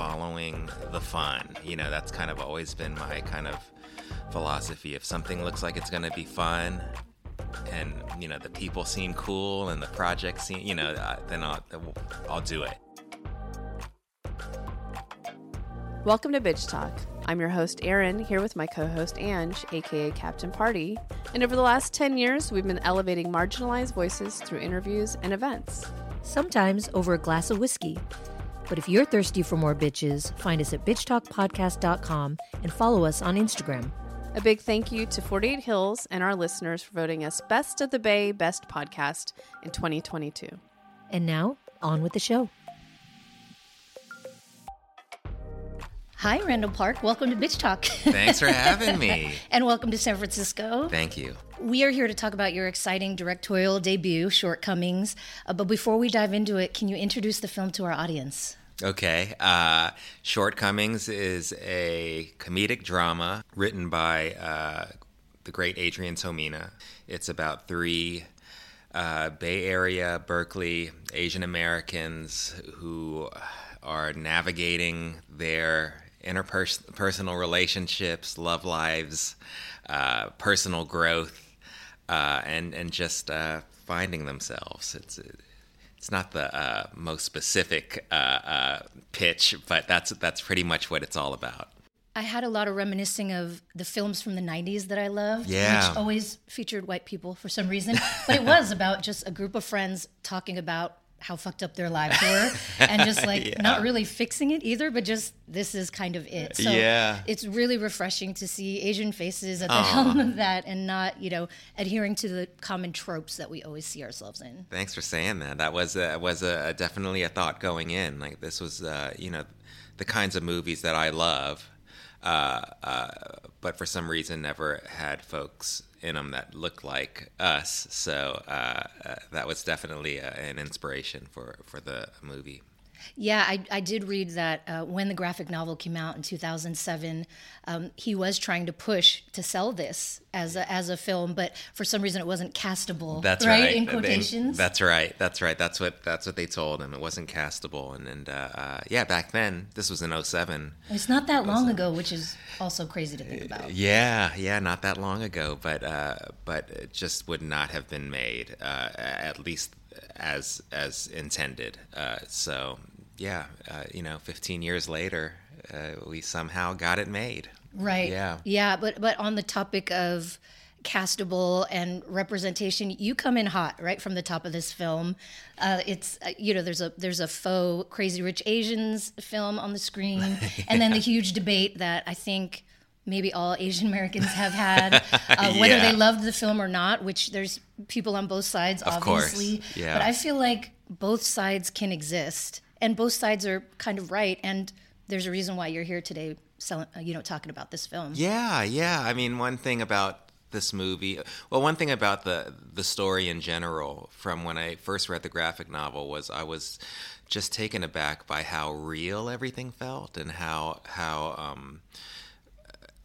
following the fun. You know, that's kind of always been my kind of philosophy. If something looks like it's going to be fun, and you know the people seem cool and the project seem, you know, uh, then I'll I'll do it. Welcome to Bitch Talk. I'm your host, Erin, here with my co host, Ange, aka Captain Party. And over the last 10 years, we've been elevating marginalized voices through interviews and events. Sometimes over a glass of whiskey. But if you're thirsty for more bitches, find us at bitchtalkpodcast.com and follow us on Instagram. A big thank you to 48 Hills and our listeners for voting us Best of the Bay Best Podcast in 2022. And now, on with the show. Hi, Randall Park. Welcome to Bitch Talk. Thanks for having me. and welcome to San Francisco. Thank you. We are here to talk about your exciting directorial debut, Shortcomings. Uh, but before we dive into it, can you introduce the film to our audience? Okay. Uh, Shortcomings is a comedic drama written by uh, the great Adrian Tomine. It's about three uh, Bay Area, Berkeley Asian Americans who are navigating their interpersonal relationships, love lives, uh, personal growth, uh, and and just uh, finding themselves. It's it's not the uh, most specific uh, uh, pitch, but that's that's pretty much what it's all about. I had a lot of reminiscing of the films from the 90s that I loved, yeah. which always featured white people for some reason. But it was about just a group of friends talking about how fucked up their lives were and just like yeah. not really fixing it either but just this is kind of it so yeah. it's really refreshing to see asian faces at the Aww. helm of that and not you know adhering to the common tropes that we always see ourselves in thanks for saying that that was a, was a, definitely a thought going in like this was uh, you know the kinds of movies that i love uh, uh, but for some reason never had folks in them that looked like us. So uh, uh, that was definitely a, an inspiration for, for the movie. Yeah, I, I did read that uh, when the graphic novel came out in 2007, um, he was trying to push to sell this as a, as a film, but for some reason it wasn't castable. That's right, right. in quotations. that's right. That's right. That's what that's what they told him. It wasn't castable, and and uh, uh, yeah, back then this was in 07. It's not that long ago, which is also crazy to think about. Yeah, yeah, not that long ago, but uh, but it just would not have been made uh, at least as as intended. Uh, so yeah, uh, you know, 15 years later, uh, we somehow got it made. Right. Yeah. Yeah, but but on the topic of castable and representation, you come in hot right from the top of this film. Uh, it's uh, you know there's a there's a faux Crazy Rich Asians film on the screen, yeah. and then the huge debate that I think maybe all Asian Americans have had, uh, whether yeah. they loved the film or not. Which there's people on both sides, of obviously. Course. Yeah. But I feel like both sides can exist and both sides are kind of right. And there's a reason why you're here today, selling, uh, you know, talking about this film. Yeah, yeah. I mean, one thing about this movie, well, one thing about the the story in general, from when I first read the graphic novel, was I was just taken aback by how real everything felt and how how um,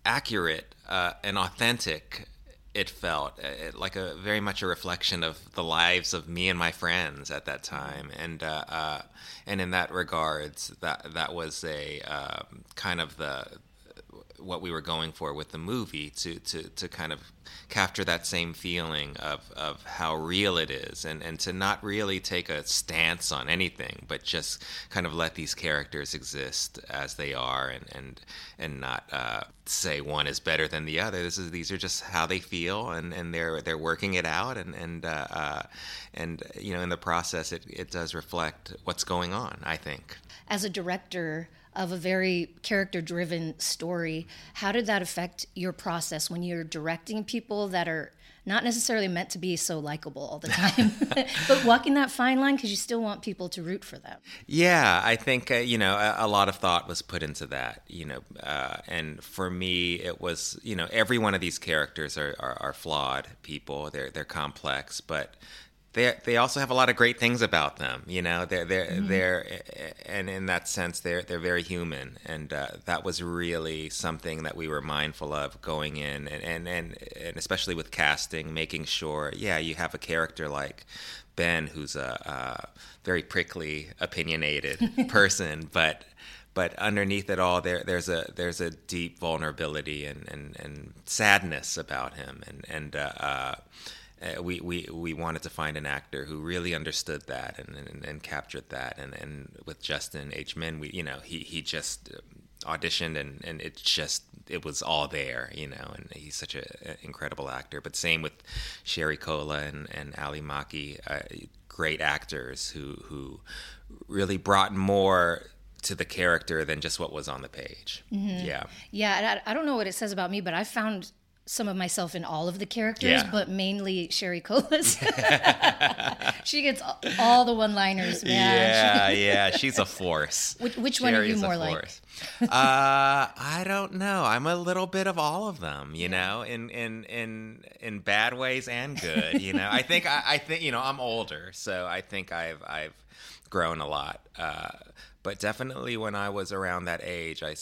accurate uh, and authentic it felt it, like a very much a reflection of the lives of me and my friends at that time, and uh, uh, and in that regards, that that was a uh, kind of the what we were going for with the movie to to to kind of capture that same feeling of, of how real it is and, and to not really take a stance on anything but just kind of let these characters exist as they are and and, and not uh, say one is better than the other. This is these are just how they feel and, and they're they're working it out and and uh, uh, and you know in the process it, it does reflect what's going on I think. As a director of a very character driven story. How did that affect your process when you're directing people that are not necessarily meant to be so likable all the time, but walking that fine line because you still want people to root for them. Yeah, I think uh, you know a, a, lot of thought was put into that. You know, uh, and for me, it was you know every one of these characters are, are, are flawed people. They're they're complex, but they they also have a lot of great things about them. You know, they're they're mm-hmm. they're and in that sense they're they're very human, and uh, that was really something that we were mindful of going in, and, and and and especially with casting, making sure, yeah, you have a character like Ben, who's a, a very prickly, opinionated person, but but underneath it all, there there's a there's a deep vulnerability and and, and sadness about him, and and. Uh, uh, uh, we, we, we wanted to find an actor who really understood that and, and, and captured that. And, and with Justin H. Min, we, you know, he, he just auditioned and, and it just it was all there, you know, and he's such an incredible actor. But same with Sherry Cola and, and Ally Maki, uh, great actors who who really brought more to the character than just what was on the page. Mm-hmm. Yeah, yeah. I, I don't know what it says about me, but I found some of myself in all of the characters, yeah. but mainly Sherry Colas. she gets all the one-liners, man. Yeah, yeah, she's a force. Which, which one are you more like? uh, I don't know. I'm a little bit of all of them, you know, in in in in bad ways and good. You know, I think I, I think you know I'm older, so I think I've I've grown a lot. Uh, but definitely when I was around that age, I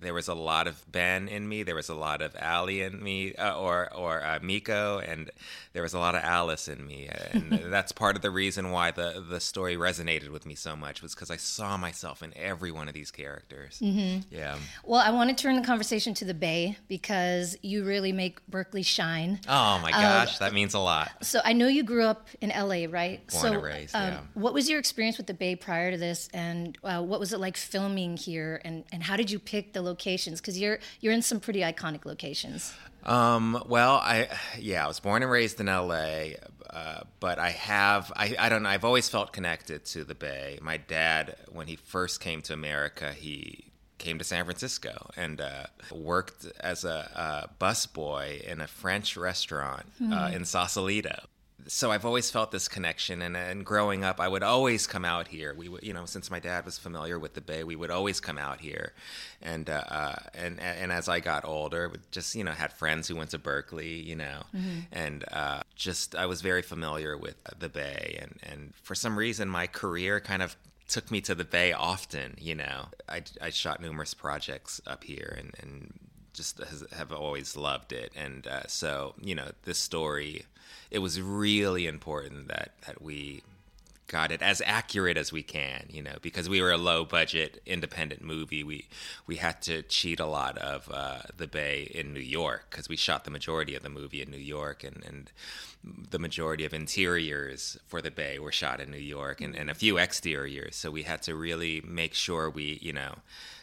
there was a lot of Ben in me. There was a lot of Ally in me, uh, or or uh, Miko, and there was a lot of Alice in me. And that's part of the reason why the the story resonated with me so much was because I saw myself in every one of these characters. Mm-hmm. Yeah. Well, I want to turn the conversation to the Bay because you really make Berkeley shine. Oh my gosh, uh, that means a lot. So I know you grew up in LA, right? Born so, and raised. Um, yeah. What was your experience with the Bay prior to this, and uh, what was it like filming here, and, and how did you pick the locations? Because you're you're in some pretty iconic locations. Um, well, I yeah, I was born and raised in L.A., uh, but I have I, I don't know. I've always felt connected to the Bay. My dad, when he first came to America, he came to San Francisco and uh, worked as a, a busboy in a French restaurant mm. uh, hmm. in Sausalito so I've always felt this connection, and, and growing up, I would always come out here. We, would, you know, since my dad was familiar with the Bay, we would always come out here, and uh, uh, and and as I got older, just you know, had friends who went to Berkeley, you know, mm-hmm. and uh, just I was very familiar with the Bay, and and for some reason, my career kind of took me to the Bay often. You know, I, I shot numerous projects up here, and and just has, have always loved it, and uh, so you know, this story it was really important that that we got it as accurate as we can, you know, because we were a low budget independent movie. We we had to cheat a lot of uh, the Bay in New York because we shot the majority of the movie in New York, and and the majority of interiors for the Bay were shot in New York, and, and a few exteriors. So we had to really make sure we, you know,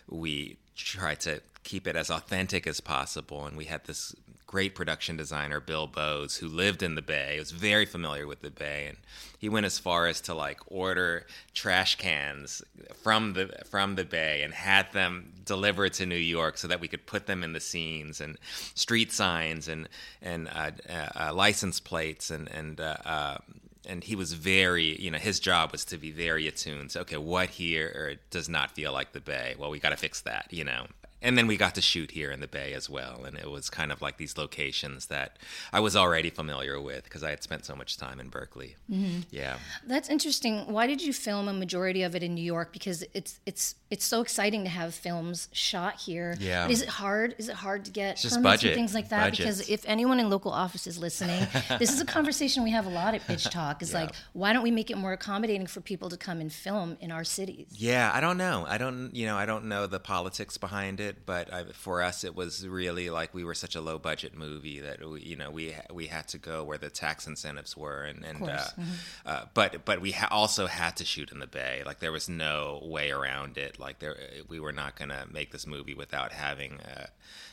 we tried to keep it as authentic as possible, and we had this great production designer Bill Bowes who lived in the Bay. Was very familiar with the Bay, and he went as far as to like order trash cans from the from the Bay and had them delivered to New York so that we could put them in the scenes and street signs and and uh, uh, license plates and and. Uh, uh and he was very, you know, his job was to be very attuned. So, okay, what here does not feel like the Bay? Well, we got to fix that, you know and then we got to shoot here in the bay as well and it was kind of like these locations that i was already familiar with because i had spent so much time in berkeley. Mm-hmm. yeah. That's interesting. Why did you film a majority of it in new york? Because it's it's it's so exciting to have films shot here. Yeah. But is it hard is it hard to get it's just budget. things like that? Because if anyone in local office is listening this is a conversation we have a lot at bitch talk is yeah. like why don't we make it more accommodating for people to come and film in our cities? Yeah i don't know. I don't you know i don't know the politics behind it it, but I, for us, it was really like we were such a low budget movie that we, you know we we had to go where the tax incentives were, and and uh, mm-hmm. uh, but but we ha- also had to shoot in the Bay. Like there was no way around it. Like there we were not going to make this movie without having uh,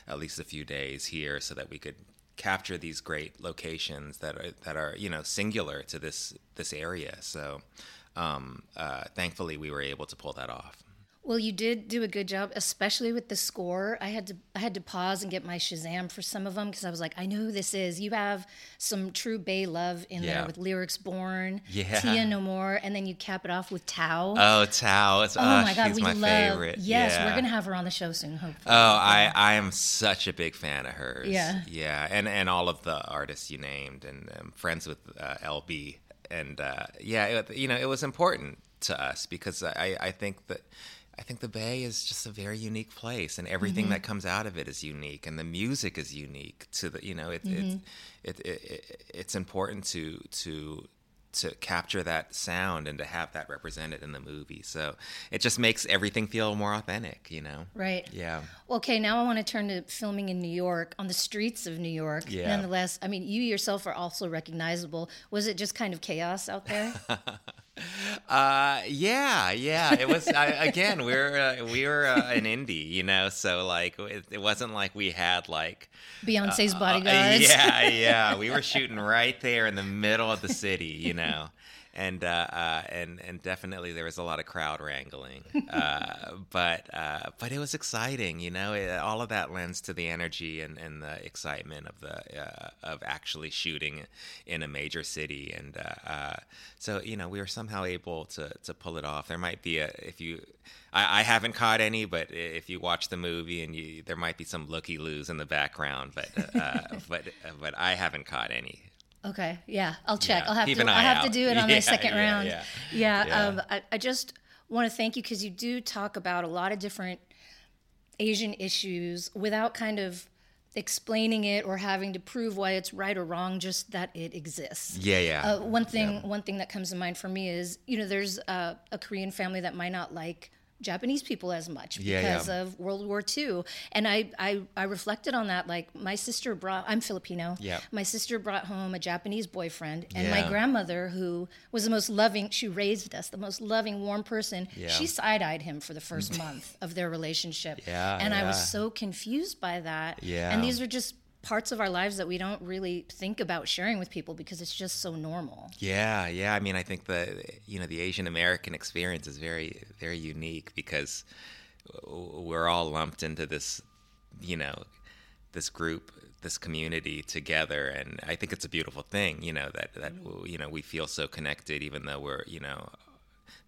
at least a few days here so that we could capture these great locations that are that are you know singular to this this area. So um, uh, thankfully, we were able to pull that off. Well, you did do a good job, especially with the score. I had to I had to pause and get my Shazam for some of them because I was like, I know who this is. You have some true Bay love in yeah. there with lyrics born, yeah. Tia Nomore, and then you cap it off with Thao. Oh, Thao! It's, oh uh, my god, we my love. Favorite. Yes, yeah. we're gonna have her on the show soon. Hopefully. Oh, I I am such a big fan of hers. Yeah, yeah, and and all of the artists you named, and I'm friends with uh, LB, and uh, yeah, it, you know, it was important to us because I I think that I think the Bay is just a very unique place, and everything mm-hmm. that comes out of it is unique, and the music is unique to the you know it, mm-hmm. it, it, it, it's important to to to capture that sound and to have that represented in the movie. So it just makes everything feel more authentic, you know. Right. Yeah. Okay, now I want to turn to filming in New York, on the streets of New York. Yeah. Nonetheless, I mean, you yourself are also recognizable. Was it just kind of chaos out there? Uh, yeah, yeah. It was I, again. We were uh, we were uh, an indie, you know. So like, it, it wasn't like we had like Beyonce's uh, bodyguards. yeah, yeah. We were shooting right there in the middle of the city, you know. And uh, uh, and and definitely there was a lot of crowd wrangling, uh, but uh, but it was exciting, you know. It, all of that lends to the energy and, and the excitement of the uh, of actually shooting in a major city, and uh, uh, so you know we were somehow able to to pull it off. There might be a if you I, I haven't caught any, but if you watch the movie and you there might be some looky loos in the background, but uh, but but I haven't caught any. Okay, yeah, I'll check. Yeah, I'll have to. eye have to do it on Yeah, my second yeah, round. yeah. Yeah. Yeah. Um, I, I just want to thank you because you do talk about a lot of different Asian issues without kind of explaining it or having to prove why it's right or wrong. Just that it exists. Yeah, yeah. Uh, one thing, one thing that comes to mind for me is, you know, there's a, a Korean family that might not like Japanese people as much Yeah, because yeah. of World War II, and I, I I reflected on that. Like my sister brought, I'm Filipino. Yeah. My sister brought home a Japanese boyfriend, and my grandmother, who was the most loving, she raised us, the most loving, warm person. Yeah. She side eyed him for the first month of their relationship. Yeah, and I was so confused by that. Yeah. And these are just parts of our lives that we don't really think about sharing with people because it's just so normal. Yeah, yeah. I mean, I think the you know the Asian American experience is very very unique because we're all lumped into this you know this group this community together and i think it's a beautiful thing you know that that mm-hmm. you know we feel so connected even though we're you know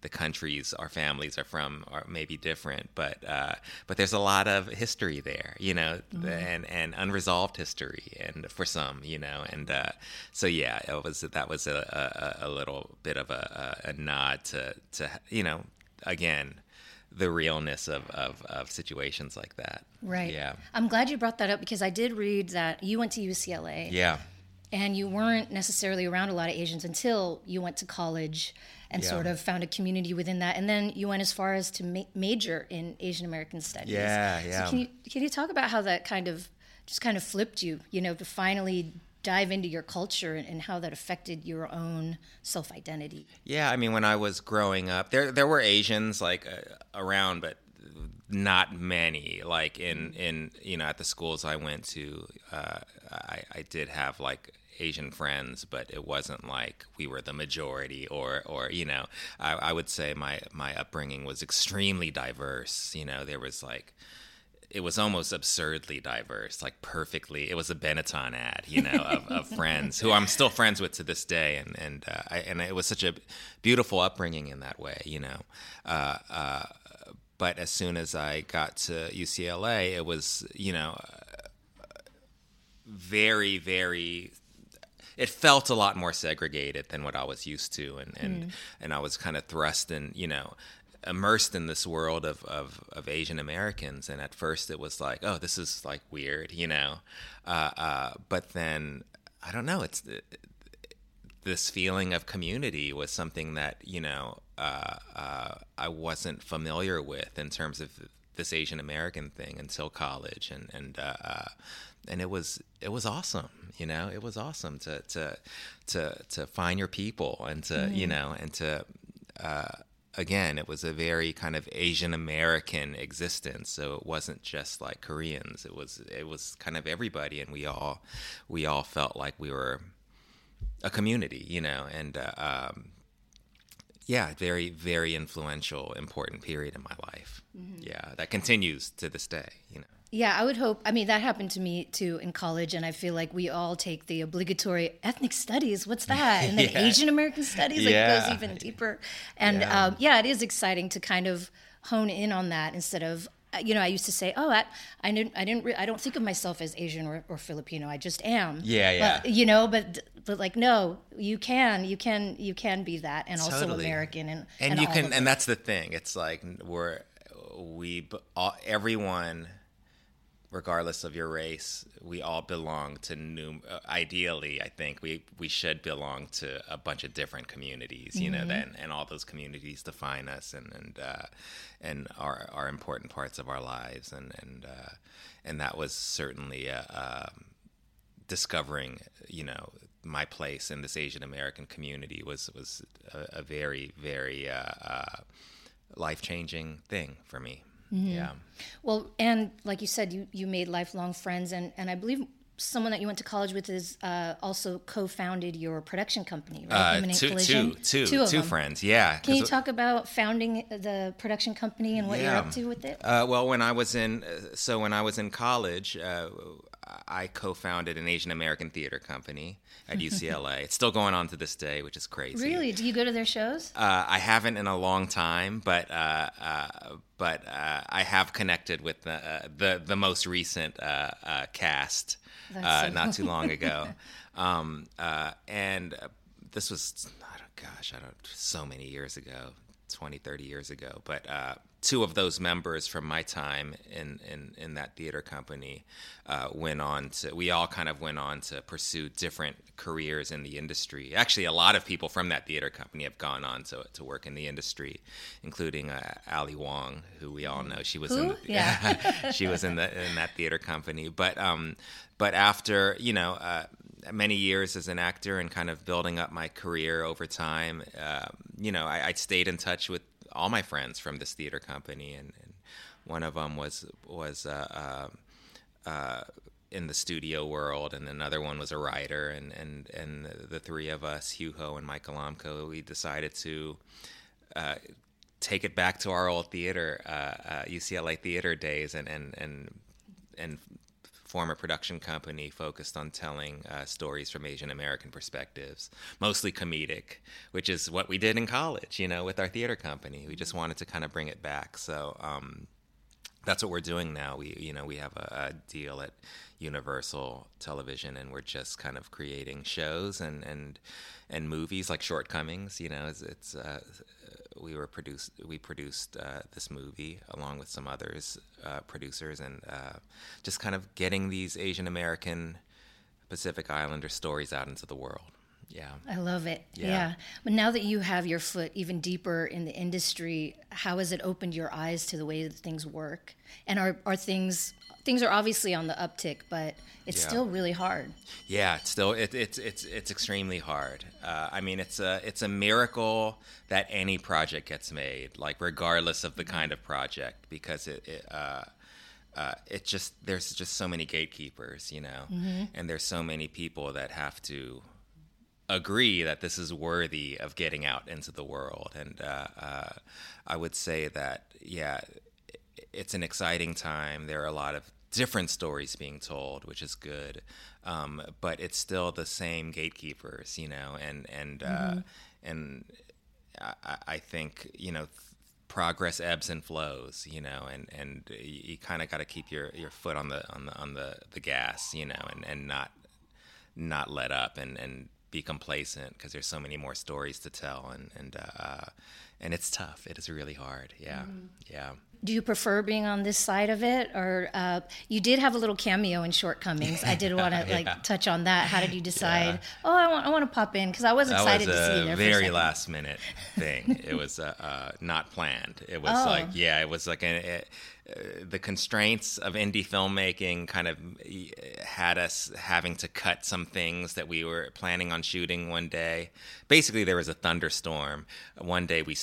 the countries our families are from are maybe different, but uh, but there's a lot of history there, you know, and and unresolved history, and for some, you know, and uh, so yeah, it was that was a, a, a little bit of a, a, a nod to to you know again the realness of, of, of situations like that. Right. Yeah. I'm glad you brought that up because I did read that you went to UCLA Yeah. And you weren't necessarily around a lot of Asians until you went to college and Yeah. sort of found a community within that. And then you went as far as to ma- major in Asian American studies. Yeah, yeah. So can you can you talk about how that kind of just kind of flipped you, you know, to finally dive into your culture and, and how that affected your own self identity? Yeah, I mean, when I was growing up, there there were Asians like uh, around, but not many. Like in in you know at the schools I went to, uh, I I did have like Asian friends, but it wasn't like we were the majority, or or you know, I, I would say my my upbringing was extremely diverse. You know, there was like it was almost absurdly diverse, like perfectly. It was a Benetton ad, you know, of, of friends who I'm still friends with to this day, and and uh, I, and it was such a beautiful upbringing in that way, you know. Uh, uh, but as soon as I got to UCLA, it was you know very very it felt a lot more segregated than what I was used to, and and, and I was kind of thrust in, you know, immersed in this world of, of, of Asian Americans. And at first, it was like, oh, this is like weird, you know, uh, uh, but then I don't know, it's this feeling of community was something that you know uh, uh, I wasn't familiar with in terms of this Asian American thing until college, and and uh, uh, and it was it was awesome. You know, it was awesome to to to to find your people and to you know and to. Uh, Again, it was a very kind of Asian American existence, so it wasn't just like Koreans. It was it was kind of everybody, and we all we all felt like we were a community, you know, and uh, um, yeah, very, very influential, important period in my life. Yeah, that continues to this day, you know. Yeah, I would hope. I mean, that happened to me too in college, and I feel like we all take the obligatory ethnic studies. What's that? And then Yeah. Asian American studies. Like, Yeah. goes even deeper. And Yeah. Um, yeah, it is exciting to kind of hone in on that instead of. You know, I used to say, "Oh, I, I didn't, I didn't, re- I don't think of myself as Asian or, or Filipino. I just am." Yeah, yeah. But, you know, but but like, no, you can, you can, you can be that, and also Totally. American, and and, you all can and that's the thing it's like we're we all, everyone regardless of your race, we all belong to new. Uh, ideally, I think we we should belong to a bunch of different communities. You know, then and all those communities define us and and uh, and are are important parts of our lives. And and uh, and that was certainly a, um, discovering. You know. My place in this Asian American community was was a, a very very uh, uh, life changing thing for me. Yeah. Well, and like you said, you, you made lifelong friends, and, and I believe someone that you went to college with is uh, also co-founded your production company, right? Uh, Imminent two, Collision. two, two, Two of two them. friends. Yeah. Can you talk about founding the production company and what you're up to with it? Uh, well, when I was in, uh, so when I was in college, uh, I co-founded an Asian American theater company at UCLA. it's still going on to this day, which is crazy. Really? Do you go to their shows? Uh, I haven't in a long time, but uh, uh, but uh, I have connected with the uh, the, the most recent uh, uh, cast uh, so not too long ago, um, uh, and uh, this was I gosh I don't so many years ago, 20, 30 years ago, but. Uh, Two of those members from my time in, in, in that theater company uh, went on to, we all kind of went on to pursue different careers in the industry. Actually, a lot of people from that theater company have gone on to, to work in the industry, including uh, Ali Wong, who we all know. She was in the, Yeah. she was in the in that theater company. But um, but after you know. Uh, Many years as an actor and kind of building up my career over time, uh, you know, I, I stayed in touch with all my friends from this theater company, and, and one of them was was uh, uh, uh, in the studio world, and another one was a writer, and and and the three of us, Hieu Ho and Michael Golamco, we decided to uh, take it back to our old theater, uh, uh, UCLA theater days, and and and and form a production company focused on telling uh, stories from Asian American perspectives, mostly comedic, which is what we did in college, you know, with our theater company. We just wanted to kind of bring it back. So um, that's what we're doing now. We, you know, we have a, a deal at Universal Television, and we're just kind of creating shows and and and movies like Shortcomings. You know, it's, it's uh, we were produced we produced uh, this movie along with some others uh, producers and uh, just kind of getting these Asian American Pacific Islander stories out into the world. Yeah. I love it. Yeah. Yeah. But now that you have your foot even deeper in the industry, how has it opened your eyes to the way that things work? And are, are things things are obviously on the uptick, but it's Yeah. still really hard. Yeah, it's still it, it's it's it's extremely hard. Uh, I mean, it's a it's a miracle that any project gets made, like regardless of the kind of project, because it. it uh, uh, it just there's just so many gatekeepers, you know, and there's so many people that have to agree that this is worthy of getting out into the world. And uh, uh, I would say that, yeah, it's an exciting time. There are a lot of different stories being told, which is good. Um, but it's still the same gatekeepers, you know, and and uh, and I, I- think you know progress ebbs and flows, you know, and and you, you kind of got to keep your your foot on the on the on the the gas, you know, and and not not let up and and be complacent because there's so many more stories to tell and and uh, and it's tough. It is really hard. Yeah, yeah. Do you prefer being on this side of it, or uh, you did have a little cameo in Shortcomings? I did want to like touch on that. How did you decide? Oh, I want I want to pop in because I was excited was to see you there. very last minute thing. it was uh, uh, not planned. It was Oh. like yeah, it was like a, uh, the constraints of indie filmmaking kind of uh, had us having to cut some things that we were planning on shooting one day. Basically, there was a thunderstorm. One day we.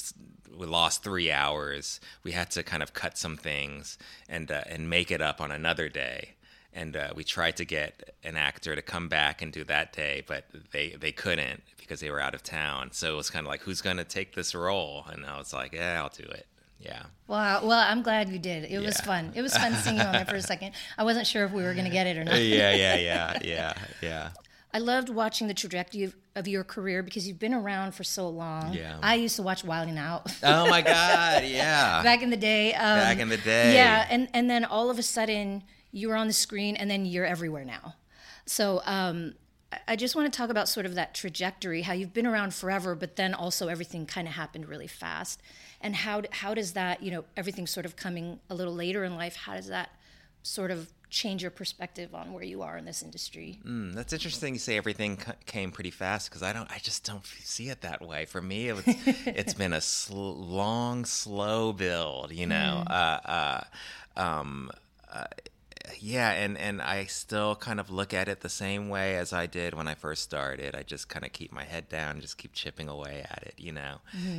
We lost three hours. We had to kind of cut some things and uh, and make it up on another day and uh, we tried to get an actor to come back and do that day, but they they couldn't because they were out of town. So it was kind of like, who's going to take this role? And I was like, yeah, I'll do it. Yeah. Wow. Well, I'm glad you did. It was fun. It was fun seeing you on there for a second. I wasn't sure if we were going to get it or not. yeah, yeah, yeah, yeah, yeah. I loved watching the trajectory of, of your career because you've been around for so long. Yeah. I used to watch Wild 'N Out Oh my God, yeah. back in the day. Um, Back in the day. Yeah, and and then all of a sudden you were on the screen, and then you're everywhere now. So um, I- I just want to talk about sort of that trajectory, how you've been around forever, but then also everything kind of happened really fast, and how how does that you know everything sort of coming a little later in life? How does that sort of change your perspective on where you are in this industry? Mm, that's interesting. You say everything c- came pretty fast because I don't. I just don't see it that way. For me, it was, it's been a sl- long, slow build. You know. Mm. Uh, uh, um, uh, yeah, and and I still kind of look at it the same way as I did when I first started. I just kind of keep my head down, just keep chipping away at it. You know,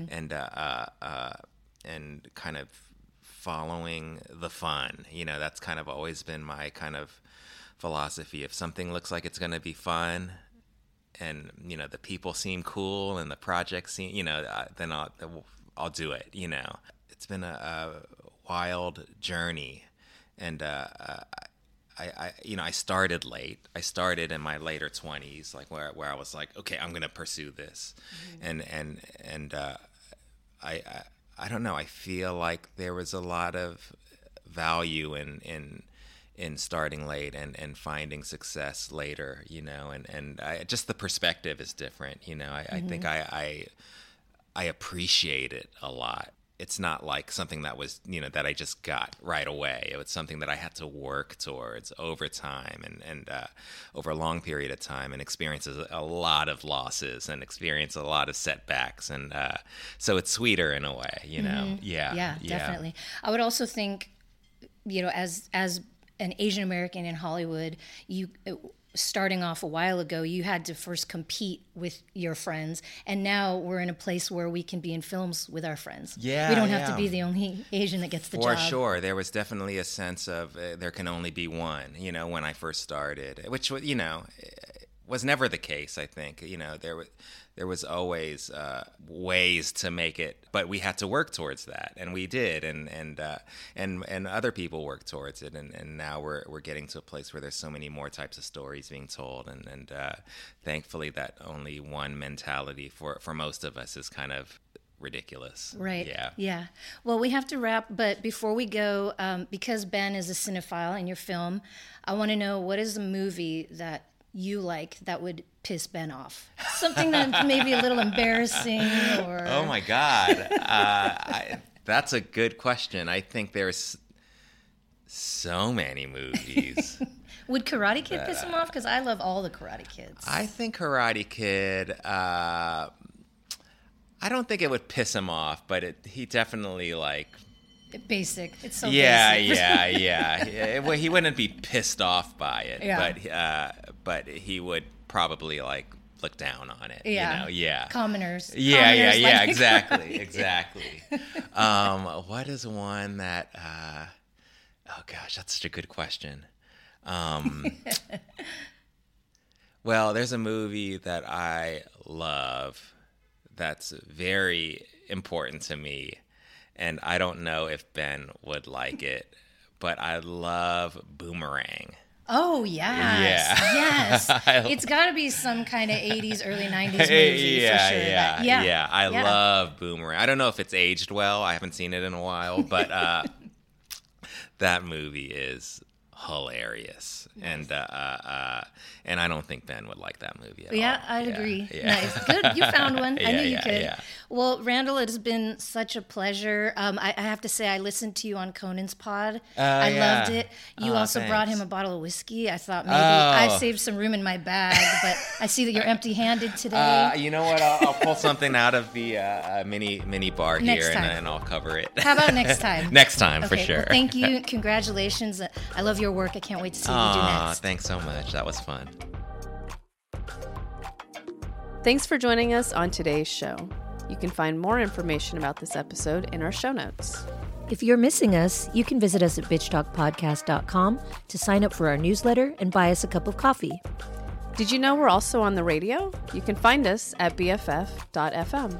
and uh, uh, uh, and kind of following the fun. You know, that's kind of always been my kind of philosophy. If something looks like it's going to be fun, and you know the people seem cool and the project seem, you know, uh, then I'll I'll do it. You know, it's been a, a wild journey, and uh, uh, I, I, you know, I started late. I started in my later twenties, like where where I was like, okay, I'm going to pursue this, and and and uh, I, I I don't know. I feel like there was a lot of value in in in starting late and, and finding success later, you know, and, and I, just the perspective is different, you know. I, I think mm-hmm. I, I I appreciate it a lot. It's not like something that was, you know, that I just got right away. It was something that I had to work towards over time and, and uh, over a long period of time and experiences a lot of losses and experience a lot of setbacks. And uh, so it's sweeter in a way, you know? Yeah. yeah, definitely. I would also think, you know, as as an Asian American in Hollywood, you starting off a while ago, you had to first compete with your friends, and now we're in a place where we can be in films with our friends. Yeah, we don't have to be the only Asian that gets the For job. sure, there was definitely a sense of uh, there can only be one. You know, when I first started, which was you know was never the case. I think you know there was there was always uh, ways to make it, but we had to work towards that, and we did, and and uh, and and other people worked towards it, and, and now we're we're getting to a place where there's so many more types of stories being told, and and uh, thankfully that only one mentality for for most of us is kind of ridiculous. Right. Yeah. Yeah. Well, we have to wrap, but before we go, um, because Ben is a cinephile in your film, I want to know what is a movie that you like that would piss Ben off? Something that maybe a little embarrassing or. Oh my God. uh, I, that's a good question. I think there's so many movies. Would Karate Kid piss him off? Because I love all the Karate Kids. I think Karate Kid. Uh, I don't think it would piss him off, but it, he definitely like. Basic. It's so yeah, basic. yeah, yeah, yeah. Well, he wouldn't be pissed off by it, Yeah. but uh, but he would probably like look down on it. Yeah. You know? Yeah. Commoners. Yeah, yeah, Commoners yeah, like exactly, exactly. um, what is one that? Uh, oh gosh, that's such a good question. Um, well, there's a movie that I love that's very important to me, and I don't know if Ben would like it, but I love Boomerang. Oh yes, Yeah. yes. It's got to be some kind of '80s, early '90s movie yeah, for sure. yeah, That- yeah, yeah, I yeah. love Boomerang. I don't know if it's aged well. I haven't seen it in a while, but uh, that movie is hilarious, and uh, uh, and I don't think Ben would like that movie at Yeah, all. I agree. Yeah. Nice, good. You found one. I Yeah, knew you could. yeah. Well, Randall, it has been such a pleasure. Um, I, I have to say, I listened to you on Conan's pod. I Oh, yeah. loved it. You Oh, also brought him a bottle of whiskey. I thought maybe I've Oh. saved some room in my bag, but I see that you're empty-handed today. Uh, you know what? I'll, I'll pull something out of the uh, uh, mini mini bar Next here, and, and I'll cover it. How about next time? next time for sure. Well, thank you. Congratulations. I love your work. I can't wait to see what you do Aw, next. thanks so much. That was fun. Thanks for joining us on today's show. You can find more information about this episode in our show notes. If you're missing us, you can visit us at bitchtalkpodcast.com to sign up for our newsletter and buy us a cup of coffee. Did you know we're also on the radio? You can find us at bff.fm.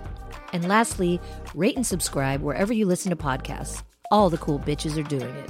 And lastly, rate and subscribe wherever you listen to podcasts. All the cool bitches are doing it.